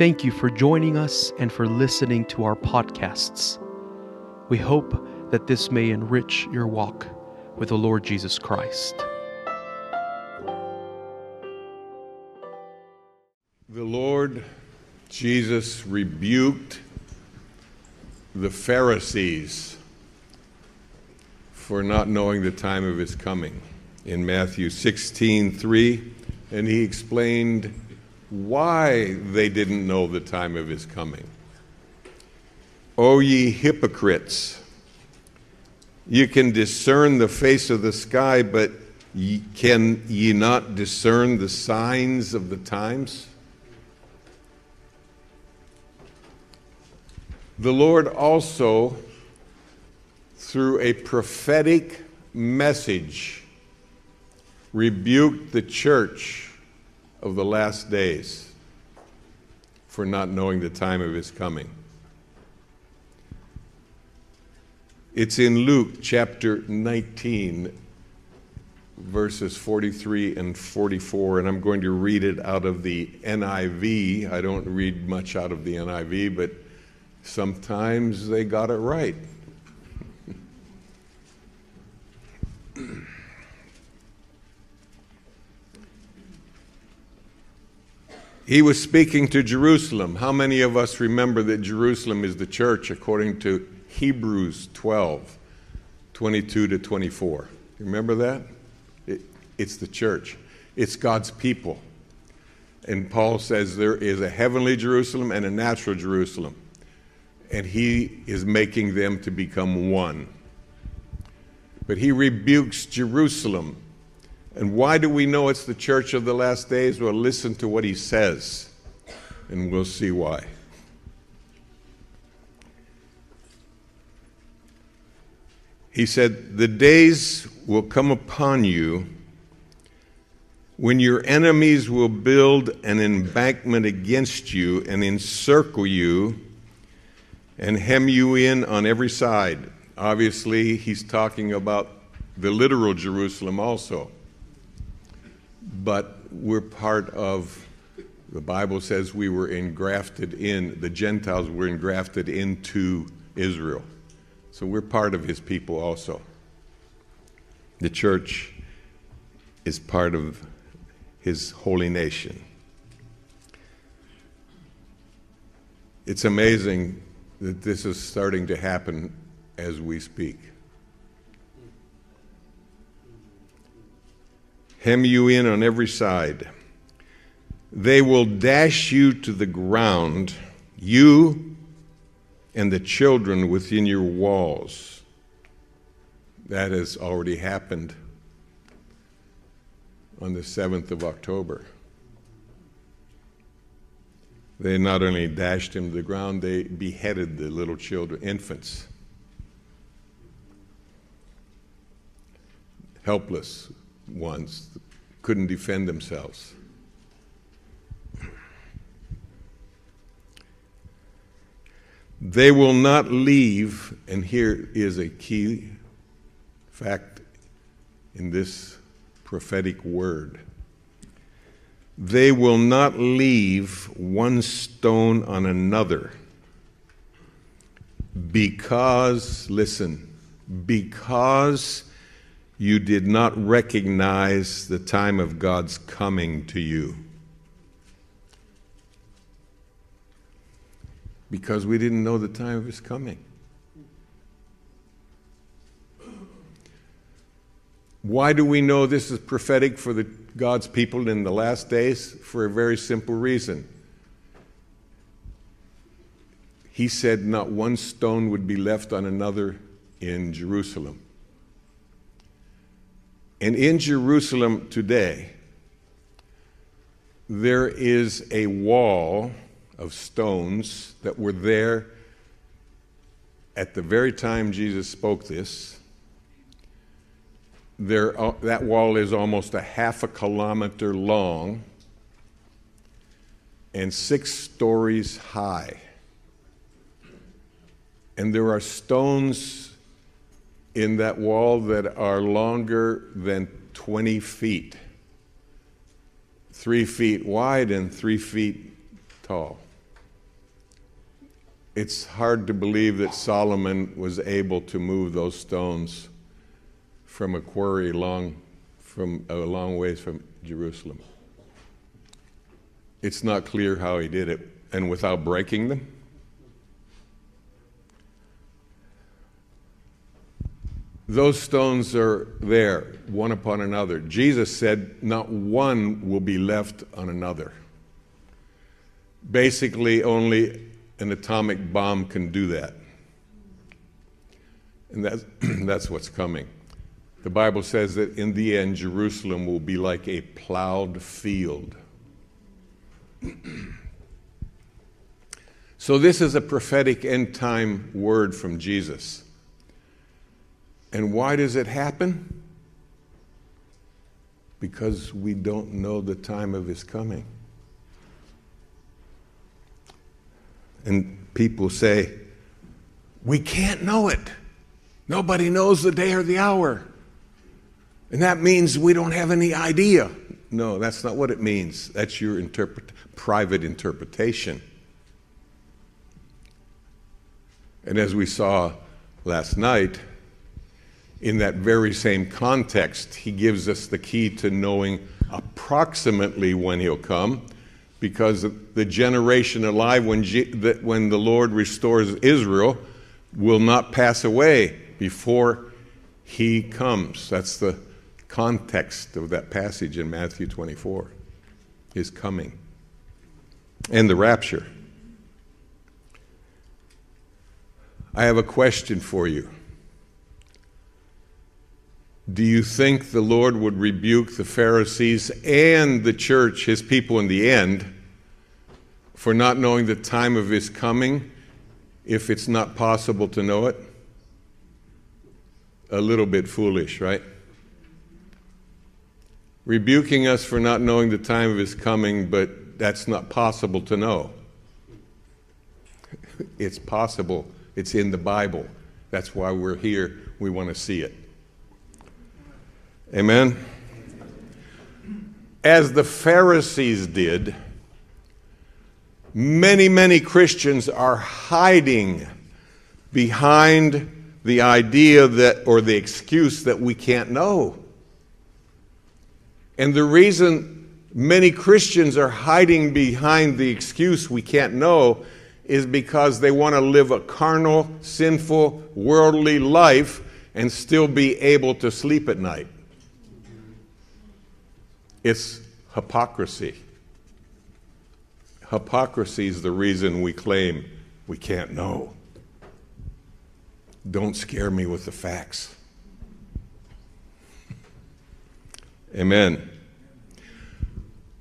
thank you for joining us and for listening to our podcasts. We hope that this may enrich your walk with the Lord Jesus Christ. The Lord Jesus rebuked the Pharisees for not knowing the time of his coming in Matthew 16 3, and he explained why they didn't know the time of his coming. O ye hypocrites, you can discern the face of the sky, but ye, can ye not discern the signs of the times? The Lord also, through a prophetic message, rebuked the church of the last days for not knowing the time of his coming. It's in Luke chapter 19, verses 43 and 44, and I'm going to read it out of the NIV. I don't read much out of the NIV, but sometimes they got it right. He was speaking to Jerusalem. How many of us remember that Jerusalem is the church according to Hebrews 12, 22 to 24? Remember that? It, it's the church, it's God's people. And Paul says there is a heavenly Jerusalem and a natural Jerusalem and he is making them to become one. But he rebukes Jerusalem. And why do we know it's the church of the last days? Well, listen to what he says, and we'll see why. He said, The days will come upon you when your enemies will build an embankment against you and encircle you and hem you in on every side. Obviously, he's talking about the literal Jerusalem also. But we're part of, the Bible says we were engrafted in, the Gentiles were engrafted into Israel. So we're part of his people also. The church is part of his holy nation. It's amazing that this is starting to happen as we speak. Hem you in on every side. They will dash you to the ground, you and the children within your walls. That has already happened on the 7th of October. They not only dashed him to the ground, they beheaded the little children, infants. Helpless ones, couldn't defend themselves. They will not leave, and here is a key fact in this prophetic word they will not leave one stone on another because, listen, because you did not recognize the time of God's coming to you. Because we didn't know the time of His coming. Why do we know this is prophetic for the God's people in the last days? For a very simple reason. He said not one stone would be left on another in Jerusalem. And in Jerusalem today, there is a wall of stones that were there at the very time Jesus spoke this there, uh, that wall is almost a half a kilometer long and six stories high. And there are stones in that wall that are longer than 20 feet, three feet wide and three feet tall. it's hard to believe that Solomon was able to move those stones from a quarry long from a long ways from Jerusalem. It's not clear how he did it and without breaking them. Those stones are there, one upon another. Jesus said, Not one will be left on another. Basically, only an atomic bomb can do that. And that's, that's what's coming. The Bible says that in the end, Jerusalem will be like a plowed field. so, this is a prophetic end time word from Jesus. And why does it happen? Because we don't know the time of his coming. And people say, We can't know it. Nobody knows the day or the hour. And that means we don't have any idea. No, that's not what it means. That's your interpret- private interpretation. And as we saw last night, in that very same context, he gives us the key to knowing approximately when he'll come, because the generation alive when, G- when the Lord restores Israel will not pass away before he comes. That's the context of that passage in Matthew 24 his coming and the rapture. I have a question for you. Do you think the Lord would rebuke the Pharisees and the church, his people in the end, for not knowing the time of his coming if it's not possible to know it? A little bit foolish, right? Rebuking us for not knowing the time of his coming, but that's not possible to know. It's possible, it's in the Bible. That's why we're here. We want to see it. Amen? As the Pharisees did, many, many Christians are hiding behind the idea that, or the excuse that we can't know. And the reason many Christians are hiding behind the excuse we can't know is because they want to live a carnal, sinful, worldly life and still be able to sleep at night. It's hypocrisy. Hypocrisy is the reason we claim we can't know. Don't scare me with the facts. Amen.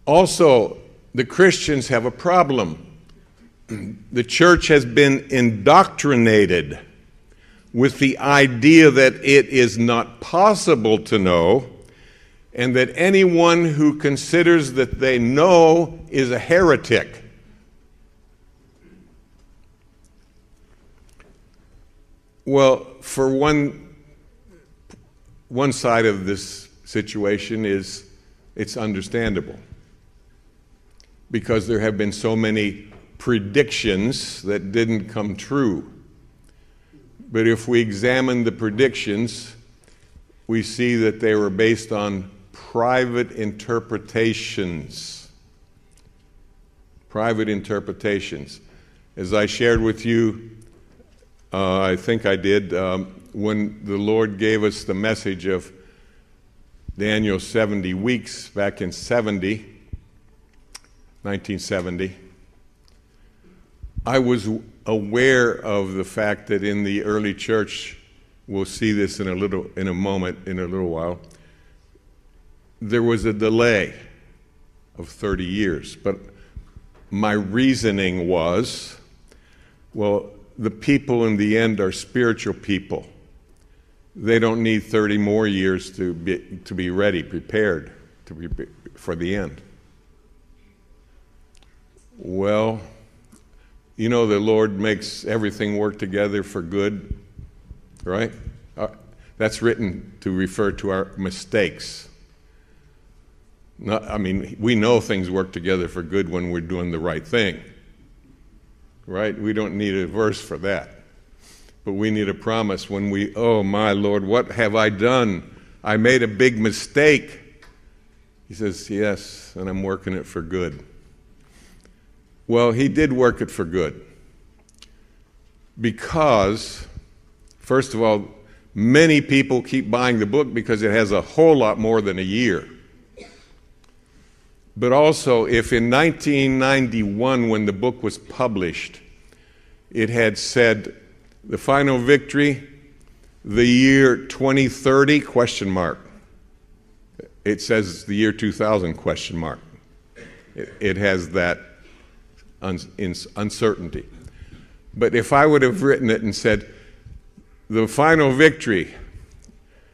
Also, the Christians have a problem. The church has been indoctrinated with the idea that it is not possible to know and that anyone who considers that they know is a heretic. Well, for one, one side of this situation is it's understandable because there have been so many predictions that didn't come true. But if we examine the predictions, we see that they were based on private interpretations. Private interpretations. As I shared with you, uh, I think I did, um, when the Lord gave us the message of Daniel 70 weeks back in 70, 1970, I was aware of the fact that in the early church, we'll see this in a little in a moment, in a little while, there was a delay of 30 years. But my reasoning was well, the people in the end are spiritual people. They don't need 30 more years to be, to be ready, prepared to be, for the end. Well, you know, the Lord makes everything work together for good, right? Uh, that's written to refer to our mistakes. Not, I mean, we know things work together for good when we're doing the right thing, right? We don't need a verse for that. But we need a promise when we, oh my Lord, what have I done? I made a big mistake. He says, Yes, and I'm working it for good. Well, he did work it for good. Because, first of all, many people keep buying the book because it has a whole lot more than a year. But also, if in 1991, when the book was published, it had said the final victory, the year 2030 question mark. It says the year 2000 question mark. It, it has that un, uncertainty. But if I would have written it and said the final victory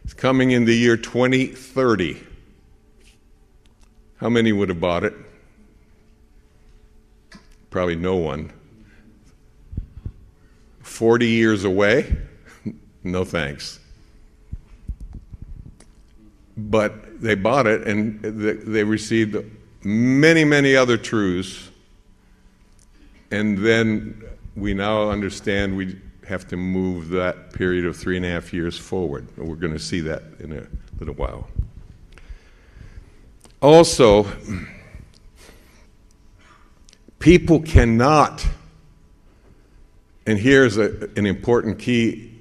is coming in the year 2030, how many would have bought it? Probably no one. 40 years away? no thanks. But they bought it and they received many, many other truths. And then we now understand we have to move that period of three and a half years forward. We're going to see that in a little while. Also, people cannot, and here's a, an important key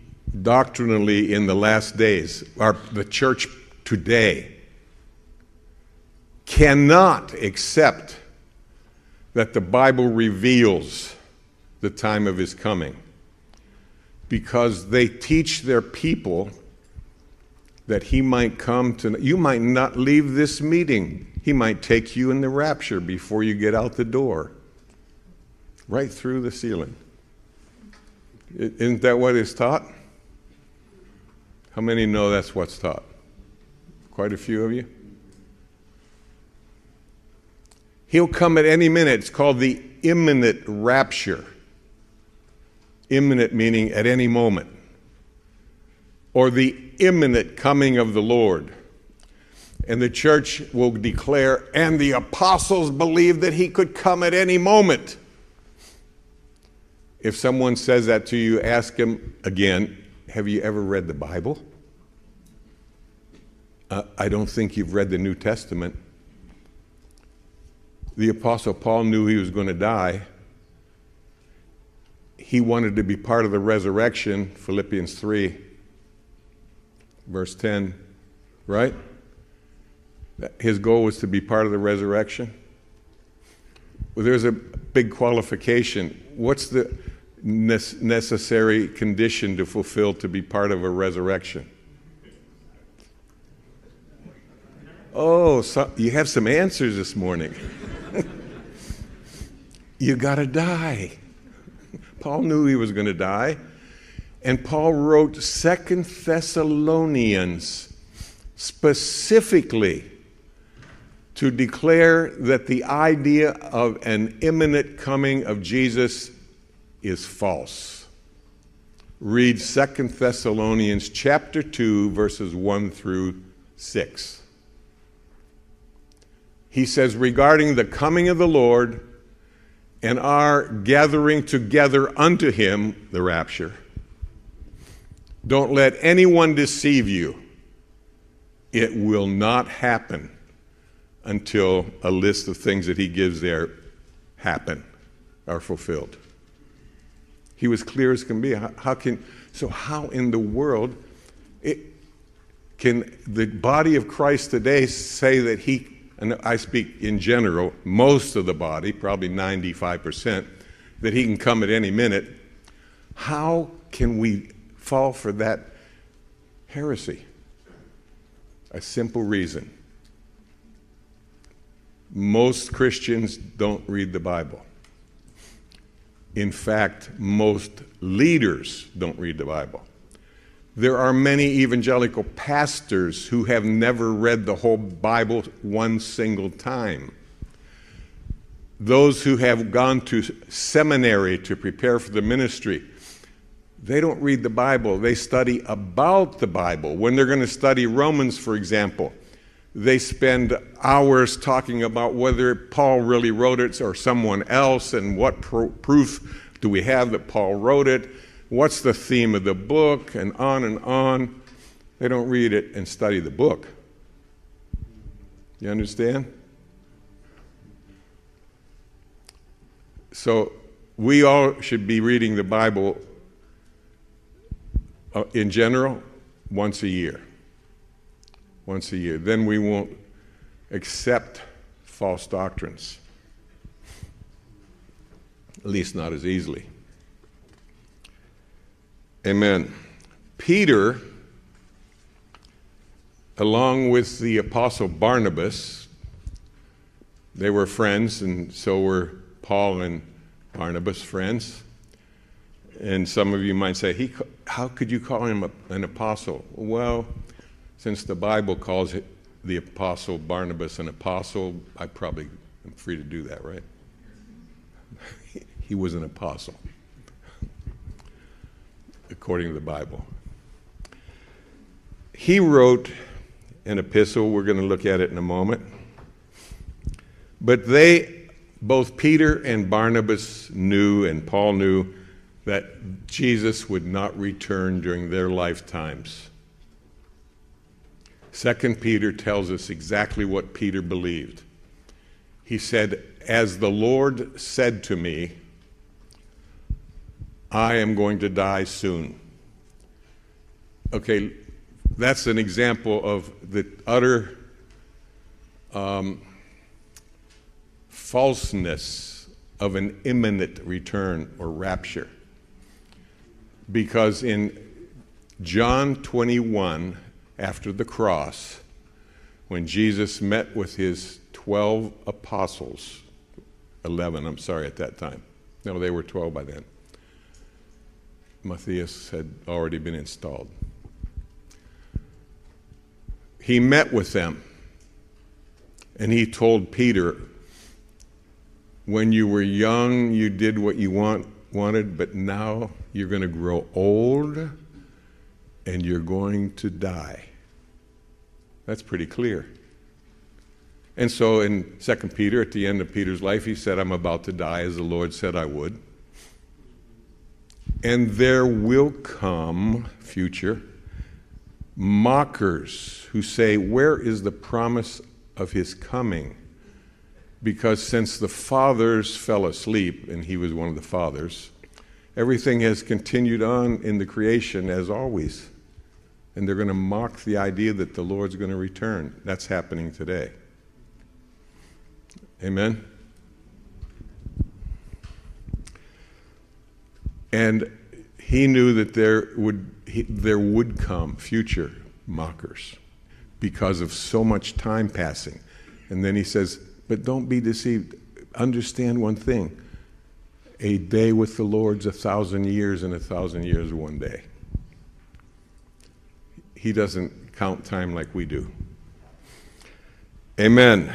doctrinally in the last days, our, the church today cannot accept that the Bible reveals the time of his coming because they teach their people that he might come to, you might not leave this meeting. He might take you in the rapture before you get out the door, right through the ceiling. Isn't that what is taught? How many know that's what's taught? Quite a few of you? He'll come at any minute. It's called the imminent rapture. Imminent meaning at any moment or the imminent coming of the Lord. And the church will declare, and the apostles believed that he could come at any moment. If someone says that to you, ask him again, Have you ever read the Bible? Uh, I don't think you've read the New Testament. The Apostle Paul knew he was going to die. He wanted to be part of the resurrection, Philippians 3 verse 10, right? His goal was to be part of the resurrection. Well, there's a big qualification. What's the necessary condition to fulfill to be part of a resurrection? Oh, so you have some answers this morning. you got to die. Paul knew he was going to die. And Paul wrote Second Thessalonians specifically to declare that the idea of an imminent coming of Jesus is false. Read Second Thessalonians chapter 2 verses 1 through 6. He says regarding the coming of the Lord and our gathering together unto him, the rapture, don't let anyone deceive you. It will not happen until a list of things that he gives there happen, are fulfilled. He was clear as can be. How, how can so? How in the world it, can the body of Christ today say that he? And I speak in general, most of the body, probably ninety-five percent, that he can come at any minute. How can we fall for that heresy? A simple reason. Most Christians don't read the Bible. In fact, most leaders don't read the Bible. There are many evangelical pastors who have never read the whole Bible one single time. Those who have gone to seminary to prepare for the ministry they don't read the Bible, they study about the Bible. When they're going to study Romans, for example, they spend hours talking about whether Paul really wrote it or someone else and what pro- proof do we have that Paul wrote it? What's the theme of the book? And on and on. They don't read it and study the book. You understand? So we all should be reading the Bible uh, in general once a year. Once a year. Then we won't accept false doctrines, at least not as easily. Amen. Peter, along with the apostle Barnabas, they were friends, and so were Paul and Barnabas friends. And some of you might say, he, How could you call him a, an apostle? Well, since the Bible calls it the apostle Barnabas an apostle, I probably am free to do that, right? he was an apostle, according to the Bible. He wrote an epistle, we're going to look at it in a moment. But they, both Peter and Barnabas, knew, and Paul knew, that Jesus would not return during their lifetimes. Second Peter tells us exactly what Peter believed. He said, As the Lord said to me, I am going to die soon. Okay, that's an example of the utter um, falseness of an imminent return or rapture. Because in John 21, after the cross, when Jesus met with his 12 apostles, 11, I'm sorry, at that time. No, they were 12 by then. Matthias had already been installed. He met with them and he told Peter, When you were young, you did what you want, wanted, but now you're going to grow old and you're going to die. That's pretty clear. And so in 2 Peter, at the end of Peter's life, he said, I'm about to die as the Lord said I would. And there will come, future, mockers who say, Where is the promise of his coming? Because since the fathers fell asleep, and he was one of the fathers, everything has continued on in the creation as always. And they're going to mock the idea that the Lord's going to return. That's happening today. Amen? And he knew that there would, he, there would come future mockers because of so much time passing. And then he says, But don't be deceived. Understand one thing a day with the Lord's a thousand years, and a thousand years one day. He doesn't count time like we do. Amen.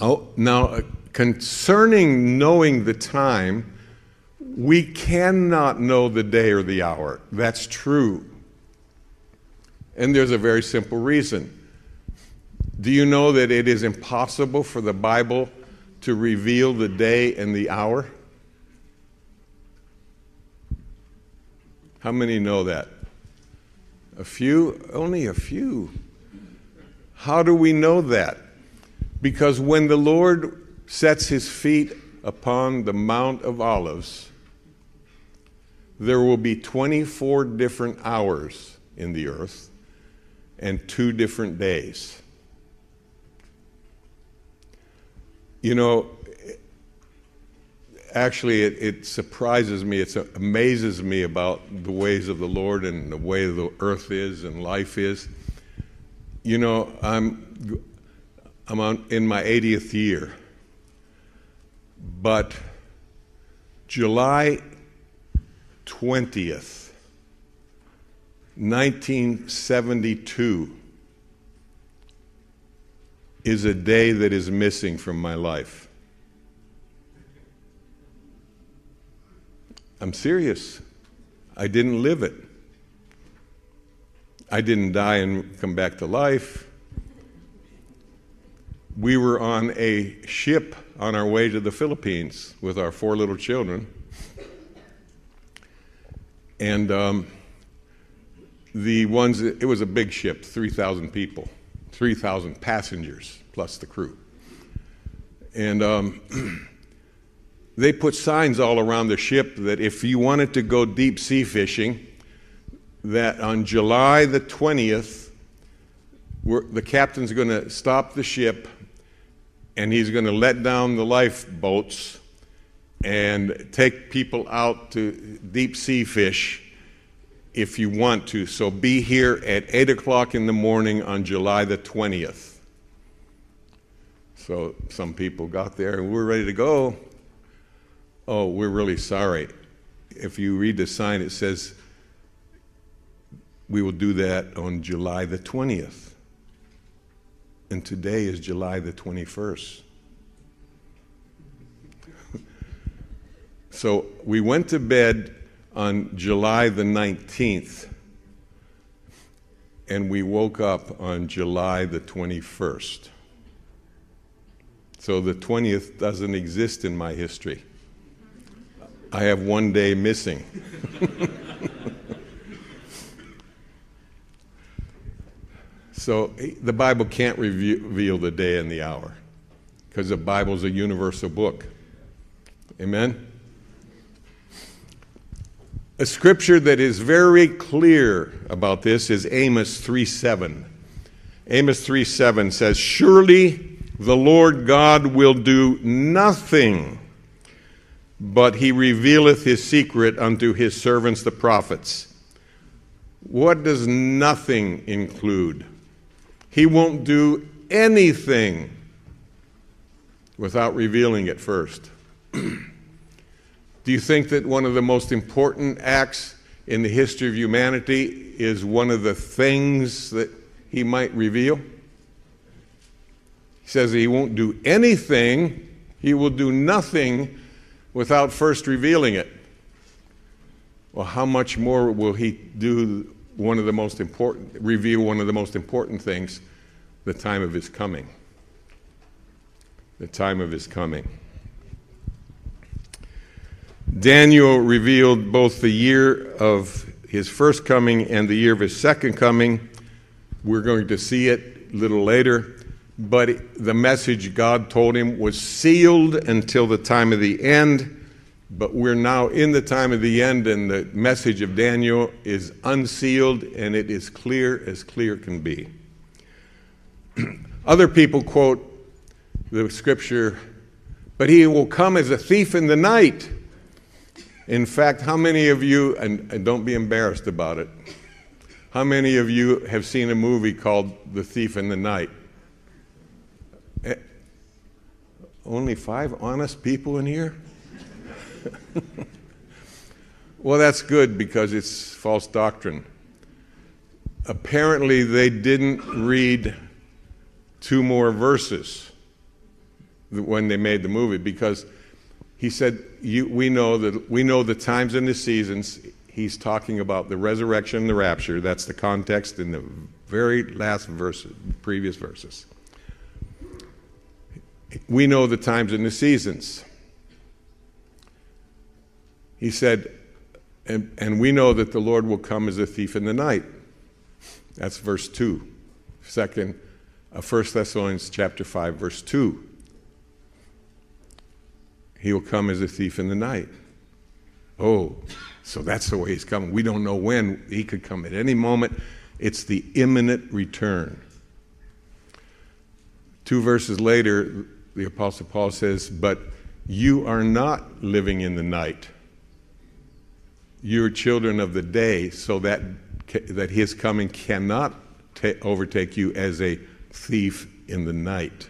Oh, now, uh, concerning knowing the time, we cannot know the day or the hour. That's true. And there's a very simple reason. Do you know that it is impossible for the Bible to reveal the day and the hour? How many know that? A few? Only a few. How do we know that? Because when the Lord sets his feet upon the Mount of Olives, there will be 24 different hours in the earth and two different days. You know, actually, it, it, surprises me, it amazes me about the ways of the Lord and the way the earth is and life is. You know, I'm, I'm on, in my 80th year, but July 20th, 1972 is a day that is missing from my life. I'm serious. I didn't live it. I didn't die and come back to life. we were on a ship on our way to the Philippines with our four little children. And um, the ones, it was a big ship, 3,000 people, 3,000 passengers plus the crew. And um, they put signs all around the ship that if you wanted to go deep sea fishing, that on July the 20th, the captain's going to stop the ship and he's going to let down the lifeboats and take people out to deep sea fish if you want to. So be here at 8 o'clock in the morning on July the 20th. So some people got there and we're ready to go. Oh, we're really sorry. If you read the sign, it says, we will do that on July the 20th. And today is July the 21st. so we went to bed on July the 19th, and we woke up on July the 21st. So the 20th doesn't exist in my history. I have one day missing. so eh, the Bible can't reveal the day and the hour because the Bible is a universal book. Amen? A scripture that is very clear about this is Amos 3 7. Amos 3 7 says, Surely the Lord God will do nothing but he revealeth his secret unto his servants the prophets. What does nothing include? He won't do anything without revealing it first. do you think that one of the most important acts in the history of humanity is one of the things that he might reveal? He says he won't do anything, he will do nothing without first revealing it. Well, how much more will he do one of the most important, reveal one of the most important things, the time of his coming? The time of his coming. Daniel revealed both the year of his first coming and the year of his second coming. We're going to see it a little later but the message God told him was sealed until the time of the end. But we're now in the time of the end, and the message of Daniel is unsealed, and it is clear as clear can be. Other people quote the scripture, but he will come as a thief in the night. In fact, how many of you, and, and don't be embarrassed about it, how many of you have seen a movie called The Thief in the Night? Eh, only five honest people in here? well, that's good because it's false doctrine. Apparently, they didn't read two more verses when they made the movie because he said, we, know that, we know the times and the seasons. He's talking about the resurrection and the rapture. That's the context in the very last verses, previous verses we know the times and the seasons. He said, and, and we know that the Lord will come as a thief in the night. That's verse 2. Second, uh, 1 Thessalonians chapter 5, verse 2. He will come as a thief in the night. Oh, so that's the way he's coming. We don't know when. He could come at any moment. It's the imminent return. Two verses later, the Apostle Paul says, But you are not living in the night. You're children of the day, so that, that his coming cannot ta- overtake you as a thief in the night.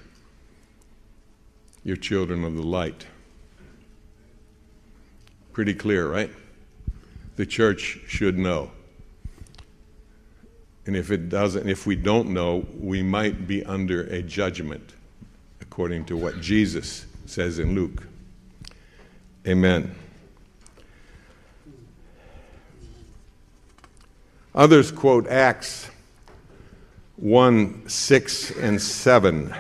You're children of the light. Pretty clear, right? The church should know. And if it doesn't, if we don't know, we might be under a judgment according to what Jesus says in Luke. Amen. Others quote Acts 1 6 and 7.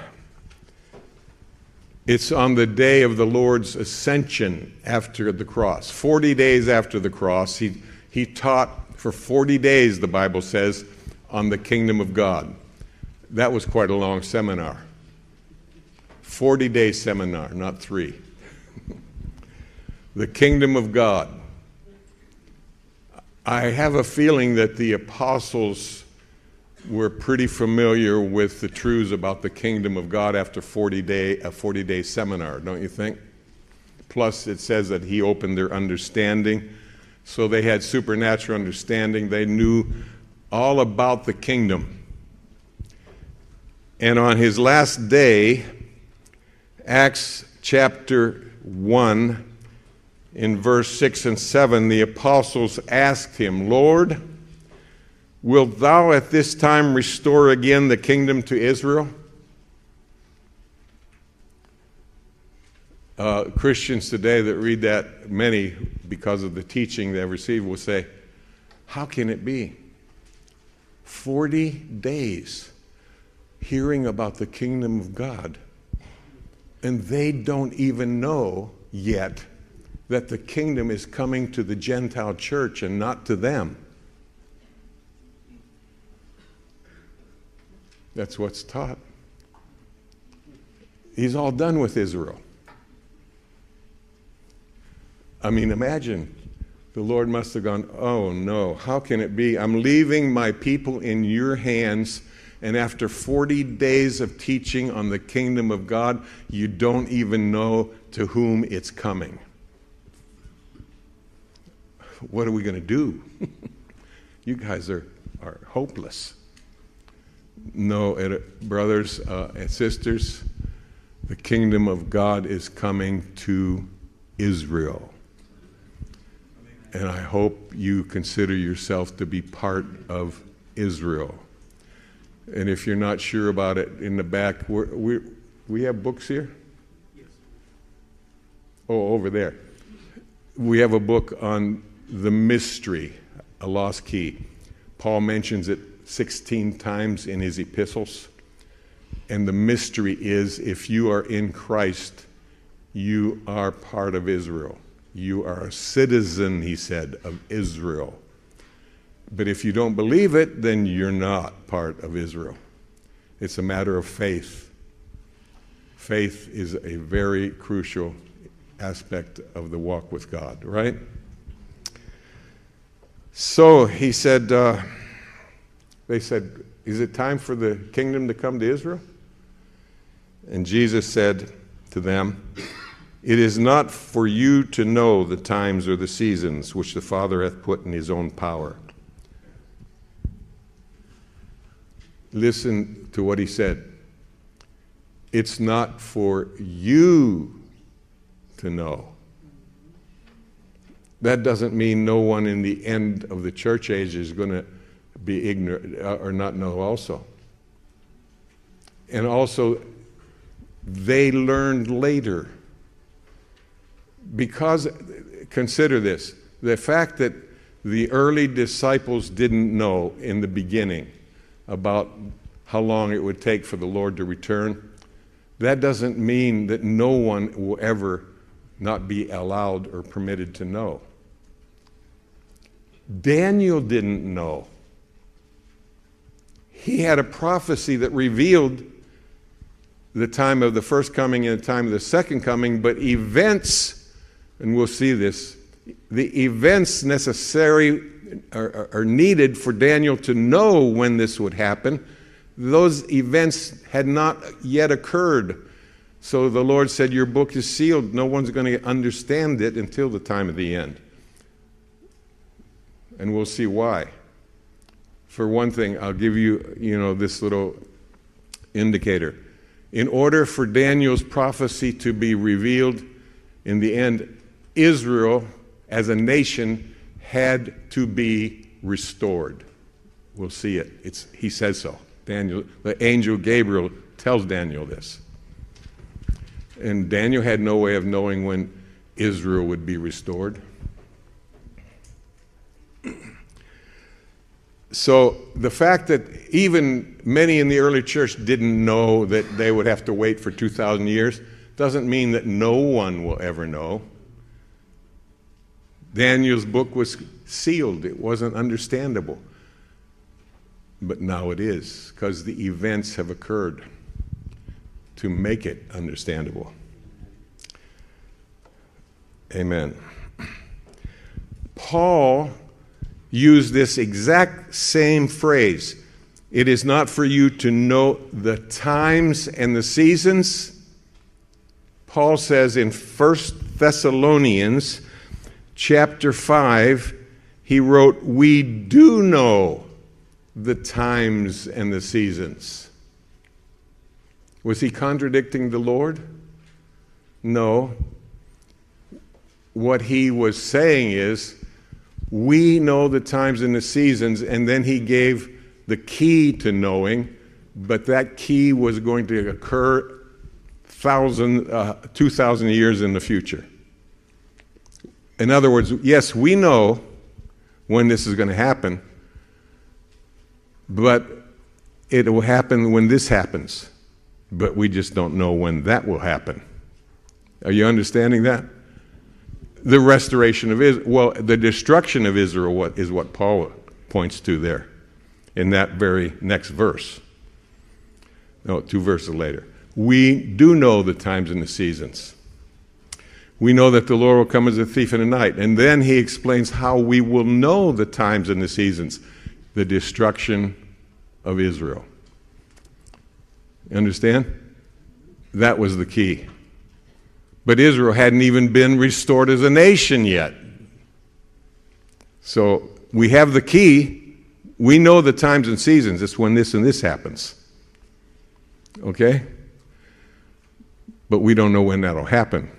It's on the day of the Lord's ascension after the cross. 40 days after the cross, he, he taught for 40 days, the Bible says, on the kingdom of God. That was quite a long seminar. 40 day seminar, not three. the kingdom of God. I have a feeling that the apostles were pretty familiar with the truths about the kingdom of God after 40 day, a 40 day seminar, don't you think? Plus, it says that he opened their understanding. So they had supernatural understanding. They knew all about the kingdom. And on his last day, Acts chapter 1, in verse 6 and 7, the apostles asked him, Lord, Wilt thou at this time restore again the kingdom to Israel? Uh, Christians today that read that, many, because of the teaching they've received, will say, How can it be? 40 days hearing about the kingdom of God, and they don't even know yet that the kingdom is coming to the Gentile church and not to them. That's what's taught. He's all done with Israel. I mean, imagine the Lord must have gone, Oh no, how can it be? I'm leaving my people in your hands, and after 40 days of teaching on the kingdom of God, you don't even know to whom it's coming. What are we going to do? you guys are, are hopeless. No, brothers uh, and sisters, the kingdom of God is coming to Israel. And I hope you consider yourself to be part of Israel. And if you're not sure about it, in the back, we we we have books here? Yes. Oh, over there. We have a book on the mystery, a lost key. Paul mentions it 16 times in his epistles. And the mystery is if you are in Christ, you are part of Israel. You are a citizen, he said, of Israel. But if you don't believe it, then you're not part of Israel. It's a matter of faith. Faith is a very crucial aspect of the walk with God, right? So he said, uh, they said, Is it time for the kingdom to come to Israel? And Jesus said to them, It is not for you to know the times or the seasons which the Father hath put in his own power. Listen to what he said. It's not for you to know. That doesn't mean no one in the end of the church age is going to be ignorant uh, or not know also. And also, they learned later. Because, consider this the fact that the early disciples didn't know in the beginning about how long it would take for the Lord to return, that doesn't mean that no one will ever not be allowed or permitted to know. Daniel didn't know he had a prophecy that revealed the time of the first coming and the time of the second coming, but events, and we'll see this, the events necessary are, are, needed for Daniel to know when this would happen. Those events had not yet occurred. So the Lord said, Your book is sealed. No one's going to understand it until the time of the end. And we'll see why. For one thing, I'll give you, you know, this little indicator. In order for Daniel's prophecy to be revealed in the end, Israel as a nation had to be restored. We'll see it. It's, he says so. Daniel, the angel Gabriel tells Daniel this. And Daniel had no way of knowing when Israel would be restored. So the fact that even many in the early church didn't know that they would have to wait for 2,000 years, doesn't mean that no one will ever know. Daniel's book was sealed, it wasn't understandable. But now it is, because the events have occurred to make it understandable. Amen. Paul used this exact same phrase. It is not for you to know the times and the seasons. Paul says in 1 Thessalonians chapter 5, he wrote, We do know the times and the seasons. Was he contradicting the Lord? No. What he was saying is, we know the times and the seasons, and then he gave the key to knowing, but that key was going to occur thousand, uh, 2,000 years in the future. In other words, yes, we know when this is going to happen, but it will happen when this happens. But we just don't know when that will happen. Are you understanding that? The restoration of Israel, well, the destruction of Israel what, is what Paul points to there in that very next verse. No, two verses later. We do know the times and the seasons. We know that the Lord will come as a thief in the night. And then he explains how we will know the times and the seasons the destruction of Israel. You understand? That was the key. But Israel hadn't even been restored as a nation yet. So we have the key. We know the times and seasons. It's when this and this happens. Okay? But we don't know when that'll happen,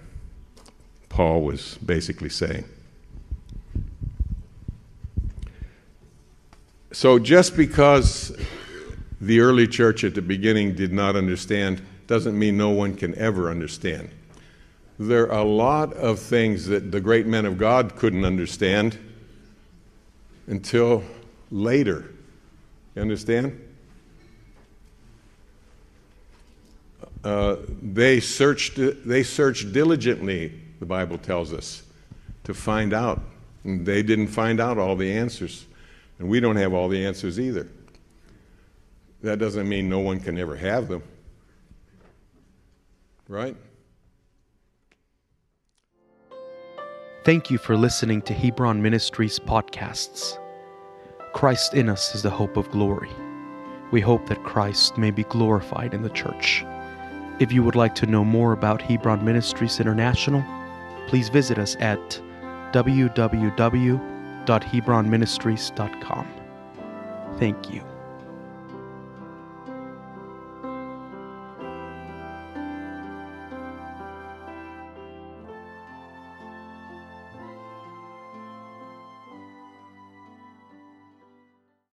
Paul was basically saying. So just because the early church at the beginning did not understand doesn't mean no one can ever understand. There are a lot of things that the great men of God couldn't understand until later. You understand? Uh, they searched they searched diligently the bible tells us to find out and they didn't find out all the answers and we don't have all the answers either that doesn't mean no one can ever have them. Right? Thank you for listening to Hebron Ministries podcasts. Christ in us is the hope of glory. We hope that Christ may be glorified in the church. If you would like to know more about Hebron Ministries International, please visit us at www.hebronministries.com. Thank you.